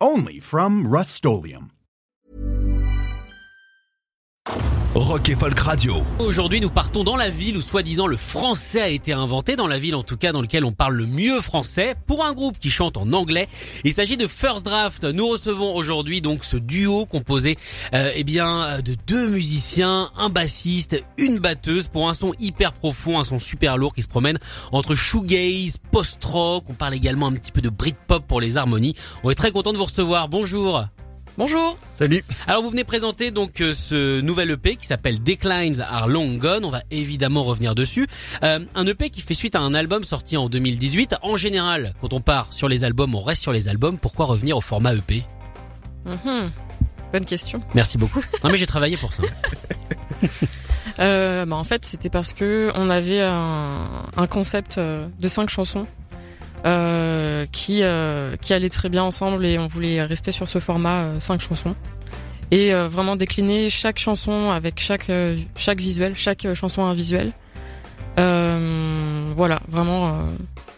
Only from Rust Rock et Folk Radio. Aujourd'hui, nous partons dans la ville où soi-disant le français a été inventé, dans la ville en tout cas dans laquelle on parle le mieux français, pour un groupe qui chante en anglais. Il s'agit de First Draft. Nous recevons aujourd'hui donc ce duo composé euh, eh bien de deux musiciens, un bassiste, une batteuse pour un son hyper profond, un son super lourd qui se promène entre shoegaze, post-rock. On parle également un petit peu de Britpop pour les harmonies. On est très content de vous recevoir. Bonjour. Bonjour. Salut. Alors vous venez présenter donc euh, ce nouvel EP qui s'appelle Declines Are Long Gone. On va évidemment revenir dessus. Euh, un EP qui fait suite à un album sorti en 2018. En général, quand on part sur les albums, on reste sur les albums. Pourquoi revenir au format EP Mhm. Bonne question. Merci beaucoup. Non mais j'ai travaillé pour ça. Euh, bah, en fait, c'était parce que on avait un, un concept de cinq chansons euh, qui euh, qui allaient très bien ensemble et on voulait rester sur ce format euh, cinq chansons et euh, vraiment décliner chaque chanson avec chaque euh, chaque visuel, chaque chanson un visuel. Euh, voilà, vraiment euh,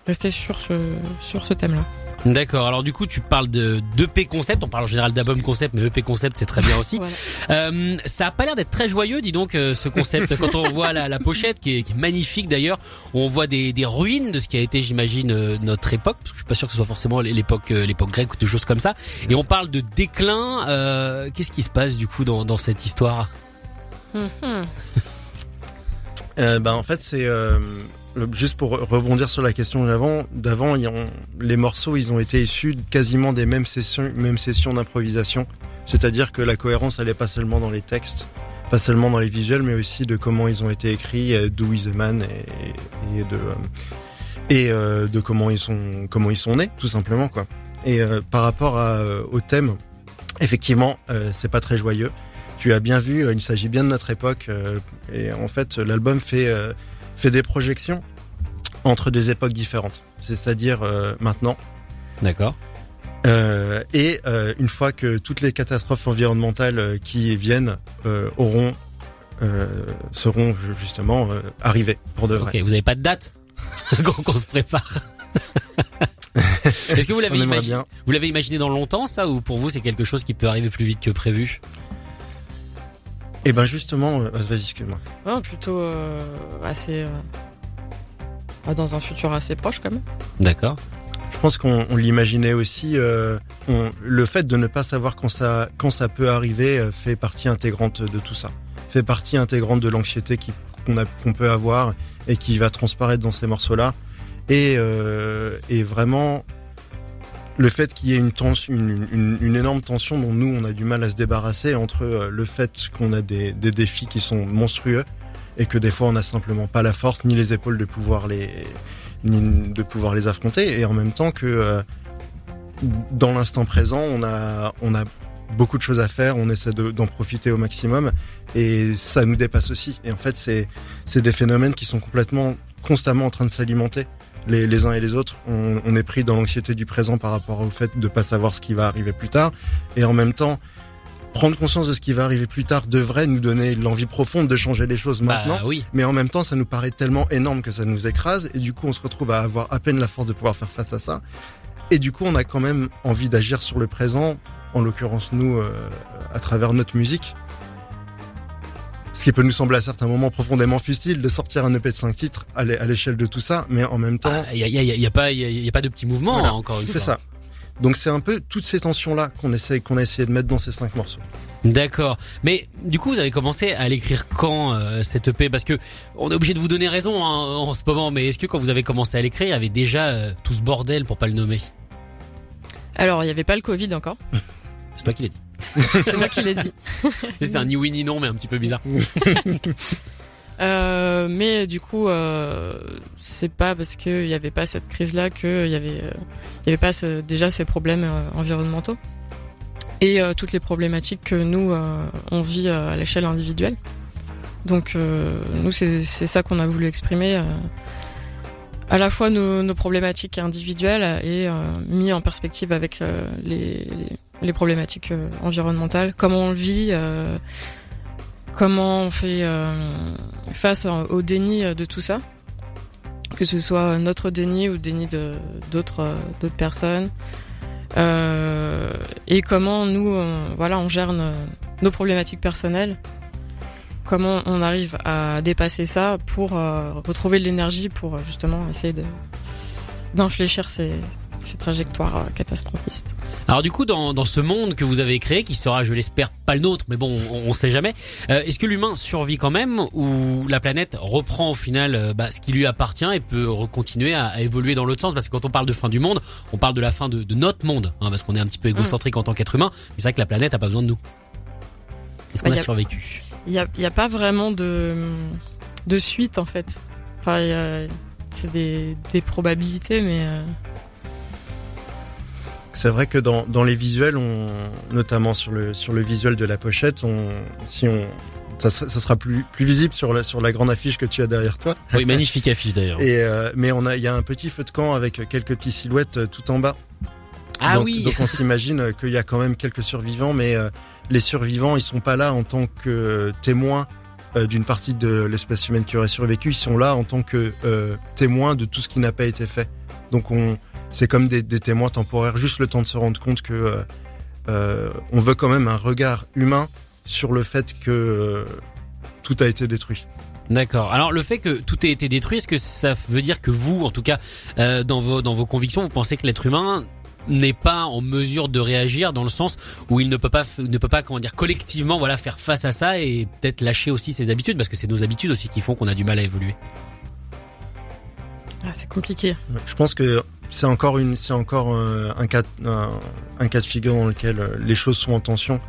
rester sur ce sur ce thème-là. D'accord. Alors du coup, tu parles de d'EP concept. On parle en général d'album concept, mais EP concept c'est très bien aussi. Voilà. Euh, ça a pas l'air d'être très joyeux, dis donc, euh, ce concept. Quand on voit la, la pochette, qui est, qui est magnifique d'ailleurs, où on voit des, des ruines de ce qui a été, j'imagine, euh, notre époque. Parce que je suis pas sûr que ce soit forcément l'époque euh, l'époque grecque ou des choses comme ça. Et on parle de déclin. euh, Qu'est-ce qui se passe du coup dans, dans cette histoire? Mhm. Euh, bah, en fait, c'est euh, juste pour rebondir sur la question d'avant. D'avant, les morceaux, ils ont été issus quasiment des mêmes sessions, mêmes sessions d'improvisation. C'est-à-dire que la cohérence, elle pas seulement dans les textes, pas seulement dans les visuels, mais aussi de comment ils ont été écrits, d'où ils émanent et, de euh, et euh, de comment ils sont comment ils sont nés, tout simplement quoi. Et euh, par rapport au thème, effectivement, c'est pas très joyeux. Tu as bien vu, il s'agit bien de notre époque. et en fait, l'album fait, fait des projections entre des époques différentes. C'est-à-dire euh, maintenant. D'accord. Euh, et euh, une fois que toutes les catastrophes environnementales qui viennent auront seront ju- justement arrivées pour de vrai. Ok. Vous avez pas de date qu'on se prépare. Est-ce que vous l'avez imaginé. Vous l'avez imaginé dans longtemps ça ou pour vous c'est quelque chose qui peut arriver plus vite que prévu? Et ben justement, euh, vas-y, excuse-moi. Ouais, plutôt euh, assez euh, ah, dans un futur assez proche quand même. D'accord. Je pense qu'on on l'imaginait aussi. euh, on- le fait de ne pas savoir quand ça, quand ça peut arriver euh, fait partie intégrante de tout ça. Fait partie intégrante de l'anxiété qui- qu'on a- qu'on peut avoir et qui va transparaître dans ces morceaux-là. Et, euh, et vraiment, le fait qu'il y ait une, une, une- une énorme tension dont nous, on a du mal à se débarrasser entre euh, le fait qu'on a des, des défis qui sont monstrueux et que des fois, on n'a simplement pas la force ni les épaules de pouvoir les, ni de pouvoir les affronter. Et en même temps que euh, dans l'instant présent on a on a beaucoup de choses à faire on essaie de- d'en profiter au maximum et ça nous dépasse aussi. Et en fait c'est des phénomènes qui sont complètement constamment en train de s'alimenter les, les uns et les autres on, on est pris dans l'anxiété du présent par rapport au fait de pas savoir ce qui va arriver plus tard. Et en même temps prendre conscience de ce qui va arriver plus tard devrait nous donner l'envie profonde de changer les choses maintenant. Bah oui. mais en même temps ça nous paraît tellement énorme que ça nous écrase. Et du coup on se retrouve à avoir à peine la force de pouvoir faire face à ça. Et du coup on a quand même envie d'agir sur le présent en l'occurrence nous euh, à travers notre musique ce qui peut nous sembler à certains moments profondément futile de sortir un EP de 5 titres à l'é- à l'échelle de tout ça mais en même temps Il y, a, y, a, y a pas y a, y a pas de petit mouvement Voilà. hein, encore une c'est fois. ça donc c'est un peu toutes ces tensions là qu'on essaie qu'on a essayé de mettre dans ces cinq morceaux D'accord. Mais du coup, vous avez commencé à l'écrire quand euh, cette EP Parce que on est obligé de vous donner raison hein, en ce moment. Mais est-ce que quand vous avez commencé à l'écrire, il y avait déjà euh, tout ce bordel pour pas le nommer? Alors il y avait pas le Covid encore. C'est toi qui l'as dit. C'est moi qui l'ai dit. C'est un ni oui ni non, mais un petit peu bizarre. Euh, mais du coup, euh, c'est pas parce qu'il y avait pas cette crise-là qu'il y avait, euh, y avait pas ce- déjà ces problèmes euh, environnementaux. et euh, toutes les problématiques que nous on vit à l'échelle individuelle. Donc nous c'est c'est ça qu'on a voulu exprimer. À la fois nos, nos problématiques individuelles et euh, mis en perspective avec euh, les, les, problématiques euh, environnementales, comment on le vit, euh, comment on fait face au déni de tout ça, que ce soit notre déni ou le déni de d'autres d'autres personnes, et comment nous voilà on gère nos problématiques personnelles, comment on arrive à dépasser ça pour euh, retrouver de l'énergie pour euh, justement essayer de d'infléchir ces ces trajectoires euh, catastrophistes. Alors du coup, dans, dans ce monde que vous avez créé, qui sera, je l'espère, pas le nôtre, mais bon, on, on sait jamais, euh, est-ce que l'humain survit quand même ou la planète reprend au final euh, bah, ce qui lui appartient et peut continuer à, à évoluer dans l'autre sens? Parce que quand on parle de fin du monde, on parle de la fin de, de notre monde, hein, parce qu'on est un petit peu égocentrique en tant qu'être humain, mais c'est vrai que la planète a pas besoin de nous. Est-ce qu'on Bah, a a- survécu? Il y a, y a pas vraiment de de suite en fait. Enfin, c'est des, des probabilités, mais euh, C'est vrai que dans, dans les visuels, on, notamment sur le, sur le visuel de la pochette, on, si on, ça, sera- ça sera plus, plus visible sur la, sur la grande affiche que tu as derrière toi. Oui, magnifique affiche d'ailleurs. Et, euh, mais on a, il y a un petit feu de camp avec quelques petites silhouettes euh, tout en bas. Ah donc, oui Donc on s'imagine qu'il y a quand même quelques survivants, mais euh, les survivants, ils sont pas là en tant que euh, témoins euh, d'une partie de l'espèce humaine qui aurait survécu. Ils sont là en tant que euh, témoins de tout ce qui n'a pas été fait. Donc on, c'est comme des, des témoins temporaires, juste le temps de se rendre compte que euh, euh, on veut quand même un regard humain sur le fait que tout a été détruit. D'accord. Alors le fait que tout ait été détruit, est-ce que ça veut dire que vous, en tout cas, euh, dans vos dans vos convictions, vous pensez que l'être humain n'est pas en mesure de réagir dans le sens où il ne peut pas ne peut pas comment dire collectivement voilà faire face à ça et peut-être lâcher aussi ses habitudes parce que c'est nos habitudes aussi qui font qu'on a du mal à évoluer. ah, c'est compliqué. Je pense que c'est encore une, c'est encore euh, un cas, un, un cas de figure dans lequel euh, les choses sont en tension.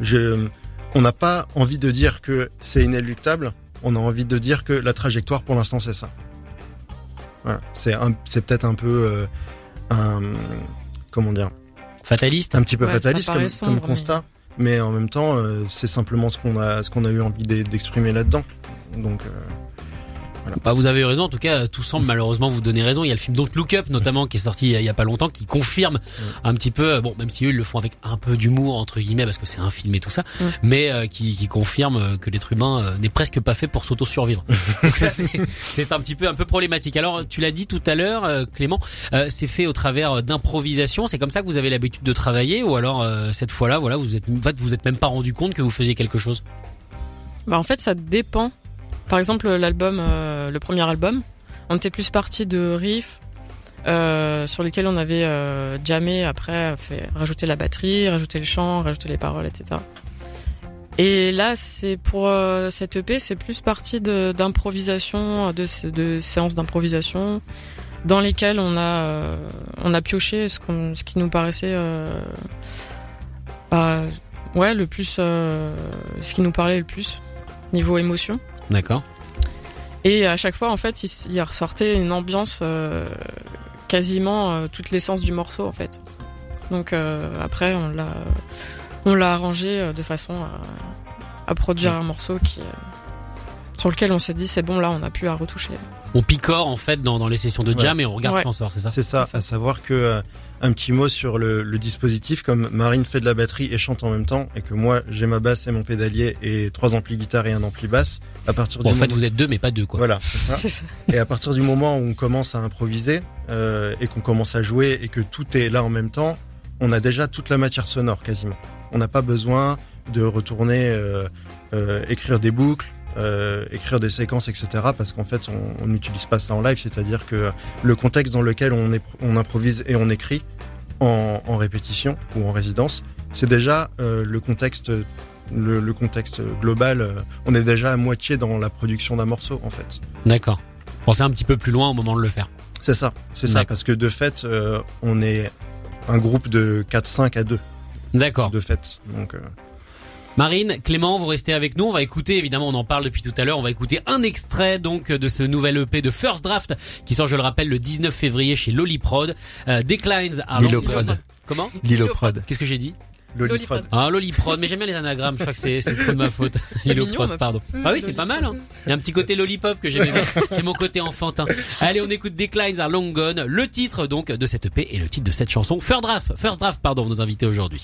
Je, on n'a pas envie de dire que c'est inéluctable. On a envie de dire que la trajectoire pour l'instant c'est ça. Voilà. C'est un, c'est peut-être un peu euh, un, comment dire, Fataliste. un petit peu Ouais, fataliste comme, sombre, comme constat. Mais... en même temps, euh, c'est simplement ce qu'on a, ce qu'on a eu envie d'e- d'exprimer là-dedans. Donc, euh, Bah, vous avez raison. En tout cas, tout semble malheureusement vous donner raison. Il y a le film Don't Look Up notamment qui est sorti il y a- pas longtemps qui confirme un petit peu. euh, Bon, même si eux ils le font avec un peu d'humour entre guillemets parce que c'est un film et tout ça, mais euh, qui, qui confirme euh, que l'être humain euh, n'est presque pas fait pour s'auto-survivre. Donc ça c'est c'est un petit peu un peu problématique. Alors tu l'as dit tout à l'heure, euh, Clément, euh, c'est fait au travers d'improvisation. C'est comme ça que vous avez l'habitude de travailler ou alors euh, cette fois-là, voilà, vous êtes en fait vous êtes même pas rendu compte que vous faisiez quelque chose? Bah en fait, ça dépend. Par exemple, l'album, euh, le premier album, on était plus parti de riffs euh, sur lesquels on avait euh, après fait rajouter la batterie, rajouter le chant, rajouter les paroles, etc. Et là, c'est pour euh, cette EP, c'est plus parti d'improvisation, de, sé- de séances d'improvisation dans lesquelles on a on a pioché ce, qui nous paraissait bah, ouais le plus ce qui nous parlait le plus niveau émotion. D'accord. Et à chaque fois, en fait, il, il ressortait une ambiance euh, quasiment euh, toute l'essence du morceau, en fait. Donc euh, après, on l'a, on l'a arrangé de façon à, à produire un morceau qui, sur lequel on s'est dit c'est bon, là, on a plus à retoucher. On picore en fait dans, dans les sessions de jam et on regarde Ouais. ce qu'on sort, c'est ça c'est ça, c'est ça. à savoir que euh, un petit mot sur le, le dispositif, comme Marine fait de la batterie et chante en même temps, et que moi j'ai ma basse et mon pédalier et trois amplis guitare et un ampli basse. À partir Bon, en du fait, moment- vous êtes deux mais pas deux quoi. voilà, c'est ça. C'est ça. Et à partir du moment où on commence à improviser euh, et qu'on commence à jouer et que tout est là en même temps, on a déjà toute la matière sonore quasiment. On n'a pas besoin de retourner euh, euh, écrire des boucles, euh, écrire des séquences, etc. Parce qu'en fait, on n'utilise pas ça en live. C'est-à-dire que le contexte dans lequel on, est, on improvise et on écrit en, en répétition ou en résidence, c'est déjà euh, le contexte. Le, le contexte global, euh, on est déjà à moitié dans la production d'un morceau en fait. D'accord. Pensez un petit peu plus loin au moment de le faire. C'est ça, c'est ça, parce que de fait, on est un groupe de 4-5 à 2, D'accord. de fait. Donc, Marine, Clément, vous restez avec nous. On va écouter, évidemment, on en parle depuis tout à l'heure. On va écouter un extrait donc de ce nouvel EP de First Draft qui sort, je le rappelle, le 19 février chez Loliprod. Euh, Declines are Lilo longer- Prod. Comment Lilo Prod. Qu'est-ce que j'ai dit Loliprod. Ah, Loliprod, mais j'aime bien les anagrammes, je crois que c'est c'est trop de ma faute. Ma pardon. Ah oui, c'est pas mal, hein. Il y a un petit côté lollipop que j'aimais bien. C'est mon côté enfantin. Allez, on écoute Declines are Long Gone, le titre donc de cette EP et le titre de cette chanson. First Draft, First Draft, pardon, nos invités aujourd'hui.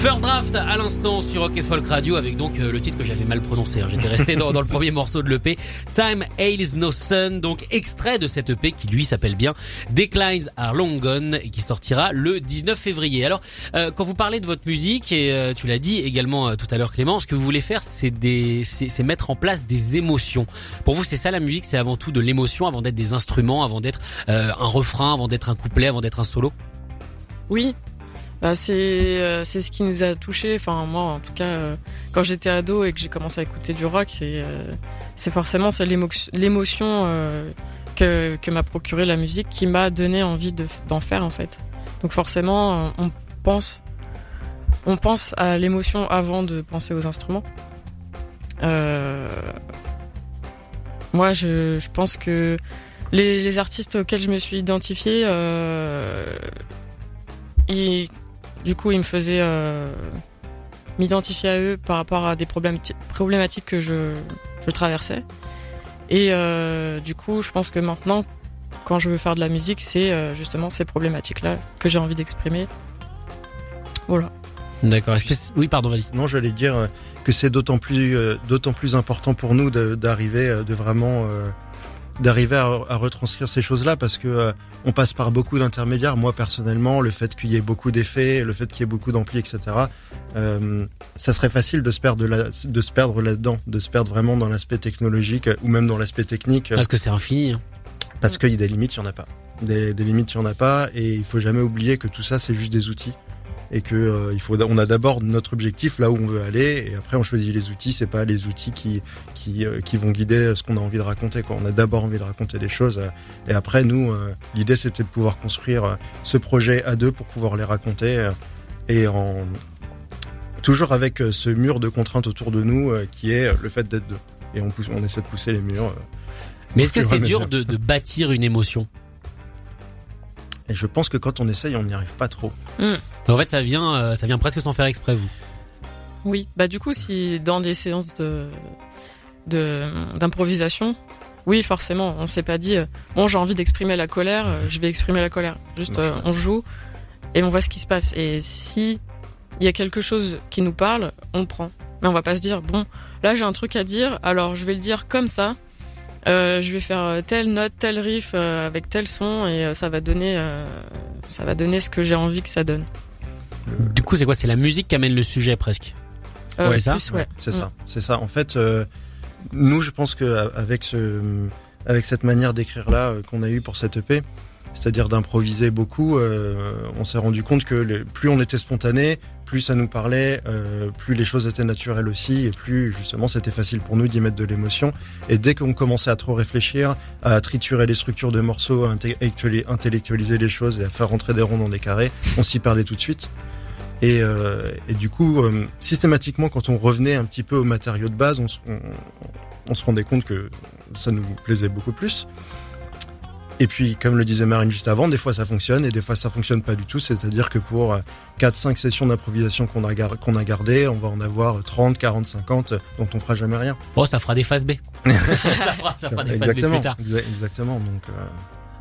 First Draft à l'instant sur Rock et Folk Radio avec donc euh, le titre que j'avais mal prononcé. hein. J'étais resté dans, dans le premier morceau de l'EP. Time Hails No Sun, donc extrait de cette EP qui lui s'appelle bien Declines Are Long Gone et qui sortira le 19 février. Alors, euh, quand vous parlez de votre musique et euh, tu l'as dit également euh, tout à l'heure Clément, ce que vous voulez faire, c'est c'est mettre en place des émotions. Pour vous, c'est ça la musique, c'est avant tout de l'émotion, avant d'être des instruments, avant d'être euh, un refrain, avant d'être un couplet, avant d'être un solo? Oui, bah c'est euh, c'est ce qui nous a touché. Enfin moi en tout cas euh, quand j'étais ado et que j'ai commencé à écouter du rock, c'est euh, c'est forcément c'est l'émo- l'émotion euh, que que m'a procuré la musique qui m'a donné envie de d'en faire en fait. Donc forcément euh, on pense on pense à l'émotion avant de penser aux instruments. Euh, moi je je pense que les, les artistes auxquels je me suis identifiée, euh, du coup, ils me faisaient euh, m'identifier à eux par rapport à des problémati- problématiques que je, je traversais. Et euh, du coup, je pense que maintenant, quand je veux faire de la musique, c'est euh, justement ces problématiques-là que j'ai envie d'exprimer. Voilà. D'accord. Oui, pardon, vas-y. Non, j'allais dire que c'est d'autant plus, euh, d'autant plus important pour nous de- d'arriver, euh, de vraiment, euh, d'arriver à, à retranscrire ces choses-là parce que euh, on passe par beaucoup d'intermédiaires. Moi, personnellement, le fait qu'il y ait beaucoup d'effets, le fait qu'il y ait beaucoup d'amplis, etc., euh, ça serait facile de se perdre, la- de se perdre là-dedans, de se perdre vraiment dans l'aspect technologique euh, ou même dans l'aspect technique. euh, Parce que c'est infini. hein. Parce qu'il y a des limites, il y en a pas. Des, des limites, il y en a pas, et il faut jamais oublier que tout ça, c'est juste des outils, et que euh, il faut, on a d'abord notre objectif là où on veut aller, et après on choisit les outils. C'est pas les outils qui qui euh, qui vont guider ce qu'on a envie de raconter. Quoi. On a d'abord envie de raconter des choses, euh, et après nous, euh, l'idée c'était de pouvoir construire euh, ce projet à deux pour pouvoir les raconter, euh, et en toujours avec euh, ce mur de contraintes autour de nous euh, qui est euh, le fait d'être deux. Et on pousse, on essaie de pousser les murs. euh, Mais est-ce que c'est dur de, de bâtir une émotion? Et je pense que quand on essaye, on n'y arrive pas trop. En fait, ça vient, euh, ça vient presque sans faire exprès, vous. Oui. Bah du coup, si dans des séances de de d'improvisation, oui, forcément, on s'est pas dit euh, bon, j'ai envie d'exprimer la colère, euh, je vais exprimer la colère. Juste, euh, on joue et on voit ce qui se passe. Et si il y a quelque chose qui nous parle, on le prend. Mais on va pas se dire bon, là j'ai un truc à dire, alors je vais le dire comme ça. Euh, je vais faire euh, telle note, tel riff euh, avec tel son et euh, ça va donner, euh, ça va donner ce que j'ai envie que ça donne. Du coup, c'est quoi? C'est la musique qui amène le sujet presque. Euh, Ouais, ça, plus, ouais. C'est Mm. ça, c'est ça. En fait, euh, nous, je pense que avec ce, avec cette manière d'écrire là euh, qu'on a eu pour cette EP, c'est-à-dire d'improviser beaucoup, euh, on s'est rendu compte que le- plus on était spontané, plus ça nous parlait, euh, plus les choses étaient naturelles aussi, et plus justement c'était facile pour nous d'y mettre de l'émotion. Et dès qu'on commençait à trop réfléchir, à triturer les structures de morceaux, à intellectuali- intellectualiser les choses et à faire rentrer des ronds dans des carrés, on s'y perdait tout de suite. Et, euh, du coup, euh, systématiquement, quand on revenait un petit peu aux matériaux de base, on se, on, on se rendait compte que ça nous plaisait beaucoup plus. Et puis, comme le disait Marine juste avant, des fois ça fonctionne et des fois ça fonctionne pas du tout. C'est-à-dire que pour 4-5 sessions d'improvisation qu'on a, gar- qu'on a gardées, on va en avoir 30, 40, 50 dont on fera jamais rien. Oh, ça fera des phases B. ça fera, ça fera des phases B plus tard. exa- exactement. Donc, euh,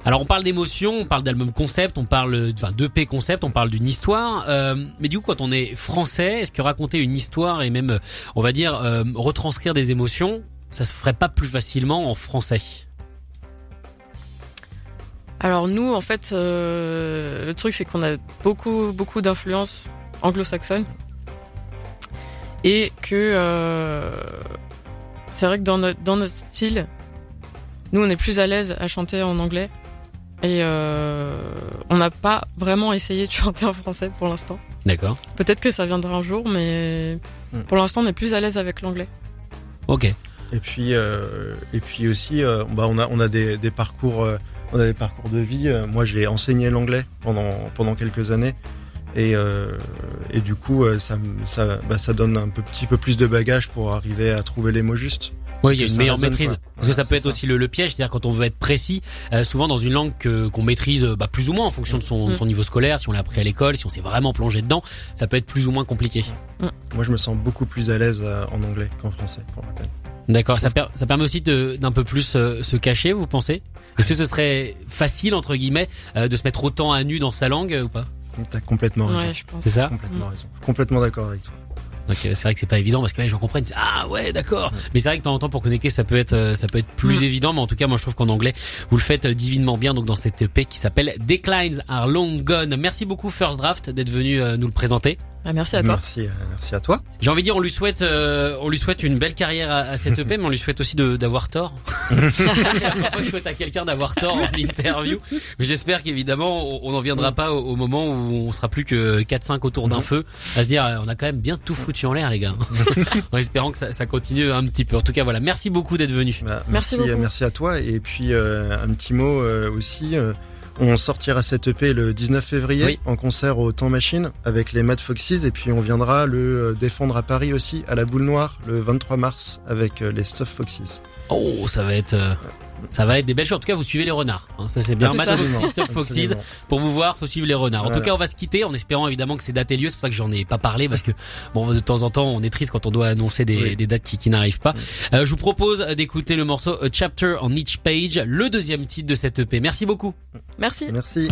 Alors, on parle d'émotion, on parle d'album concept, on parle, euh, enfin, d'EP concept, on parle d'une histoire. euh, mais du coup, quand on est français, est-ce que raconter une histoire et même, euh, on va dire, euh, retranscrire des émotions, ça se ferait pas plus facilement en français? Alors nous, en fait, euh, le truc c'est qu'on a beaucoup beaucoup d'influence anglo-saxonne et que euh, c'est vrai que dans notre dans notre style, nous on est plus à l'aise à chanter en anglais et euh, on n'a pas vraiment essayé de chanter en français pour l'instant. D'accord. Peut-être que ça viendra un jour, mais Hmm. pour l'instant on est plus à l'aise avec l'anglais. Ok. Et puis, euh, et puis aussi, euh, bah, on a, on a des, des parcours, euh, on a des parcours de vie. Euh, Moi, j'ai enseigné l'anglais pendant, pendant quelques années, et, euh, et du coup, euh, ça, ça, bah, ça donne un peu, petit peu plus de bagages pour arriver à trouver les mots justes. Oui, il y a une ça meilleure maîtrise. quoi. Parce que ça peut être ça. aussi le, le piège, c'est-à-dire quand on veut être précis, euh, souvent dans une langue que qu'on maîtrise bah, plus ou moins en fonction de son, Mm. son niveau scolaire, si on l'a appris à l'école, si on s'est vraiment plongé dedans, ça peut être plus ou moins compliqué. Moi, je me sens beaucoup plus à l'aise en anglais qu'en français, pour la peine. D'accord. Ça, per- ça permet aussi de- d'un peu plus euh, se cacher, vous pensez? Est-ce que ce serait facile entre guillemets euh, de se mettre autant à nu dans sa langue euh, ou pas? T'as complètement raison. Ouais, je pense. C'est ça? Complètement raison. Complètement d'accord avec toi. Donc euh, c'est vrai que c'est pas évident parce que les gens comprennent. Ah ouais, d'accord. Mais c'est vrai que de temps en temps pour connecter, ça peut être euh, ça peut être plus évident. Mais en tout cas, moi je trouve qu'en anglais, vous le faites euh, divinement bien. Donc dans cette EP qui s'appelle Declines Are Long Gone. Merci beaucoup First Draft d'être venu euh, nous le présenter. Ah, merci à toi. Merci, euh, merci à toi. J'ai envie de dire, on lui souhaite, euh, on lui souhaite une belle carrière à, à cette EP, mais on lui souhaite aussi d'avoir tort. c'est la première fois que je souhaite à quelqu'un d'avoir tort en interview. Mais j'espère qu'évidemment, on n'en viendra pas au, au moment où on sera plus que 4-5 autour d'un feu, à se dire, euh, on a quand même bien tout foutu en l'air, les gars. en espérant que ça, ça continue un petit peu. En tout cas, voilà. Merci beaucoup d'être venu. Bah, Merci merci, beaucoup. merci à toi. Et puis euh, un petit mot euh, aussi. On sortira cette EP le 19 février Oui. en concert au Temps Machine avec les Mad Foxes et puis on viendra le euh, défendre à Paris aussi à la Boule Noire le 23 mars avec euh, les Stuff Foxes. Oh, ça va être, euh, ça va être des belles choses. En tout cas, vous suivez les renards. hein. ça c'est bien. C'est Mad ça. Foxes, Top Foxes. Absolument. Pour vous voir, faut suivre les renards. En Voilà. tout cas, on va se quitter en espérant évidemment que c'est date et lieu. C'est pour ça que j'en ai pas parlé parce que bon, de temps en temps, on est triste quand on doit annoncer des, Oui. des dates qui, qui n'arrivent pas. Euh, je vous propose d'écouter le morceau A Chapter on Each Page, le deuxième titre de cette EP. Merci beaucoup. Merci. Merci.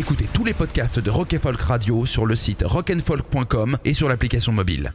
Écoutez tous les podcasts de Rock Folk Radio sur le site rockandfolk.com et sur l'application mobile.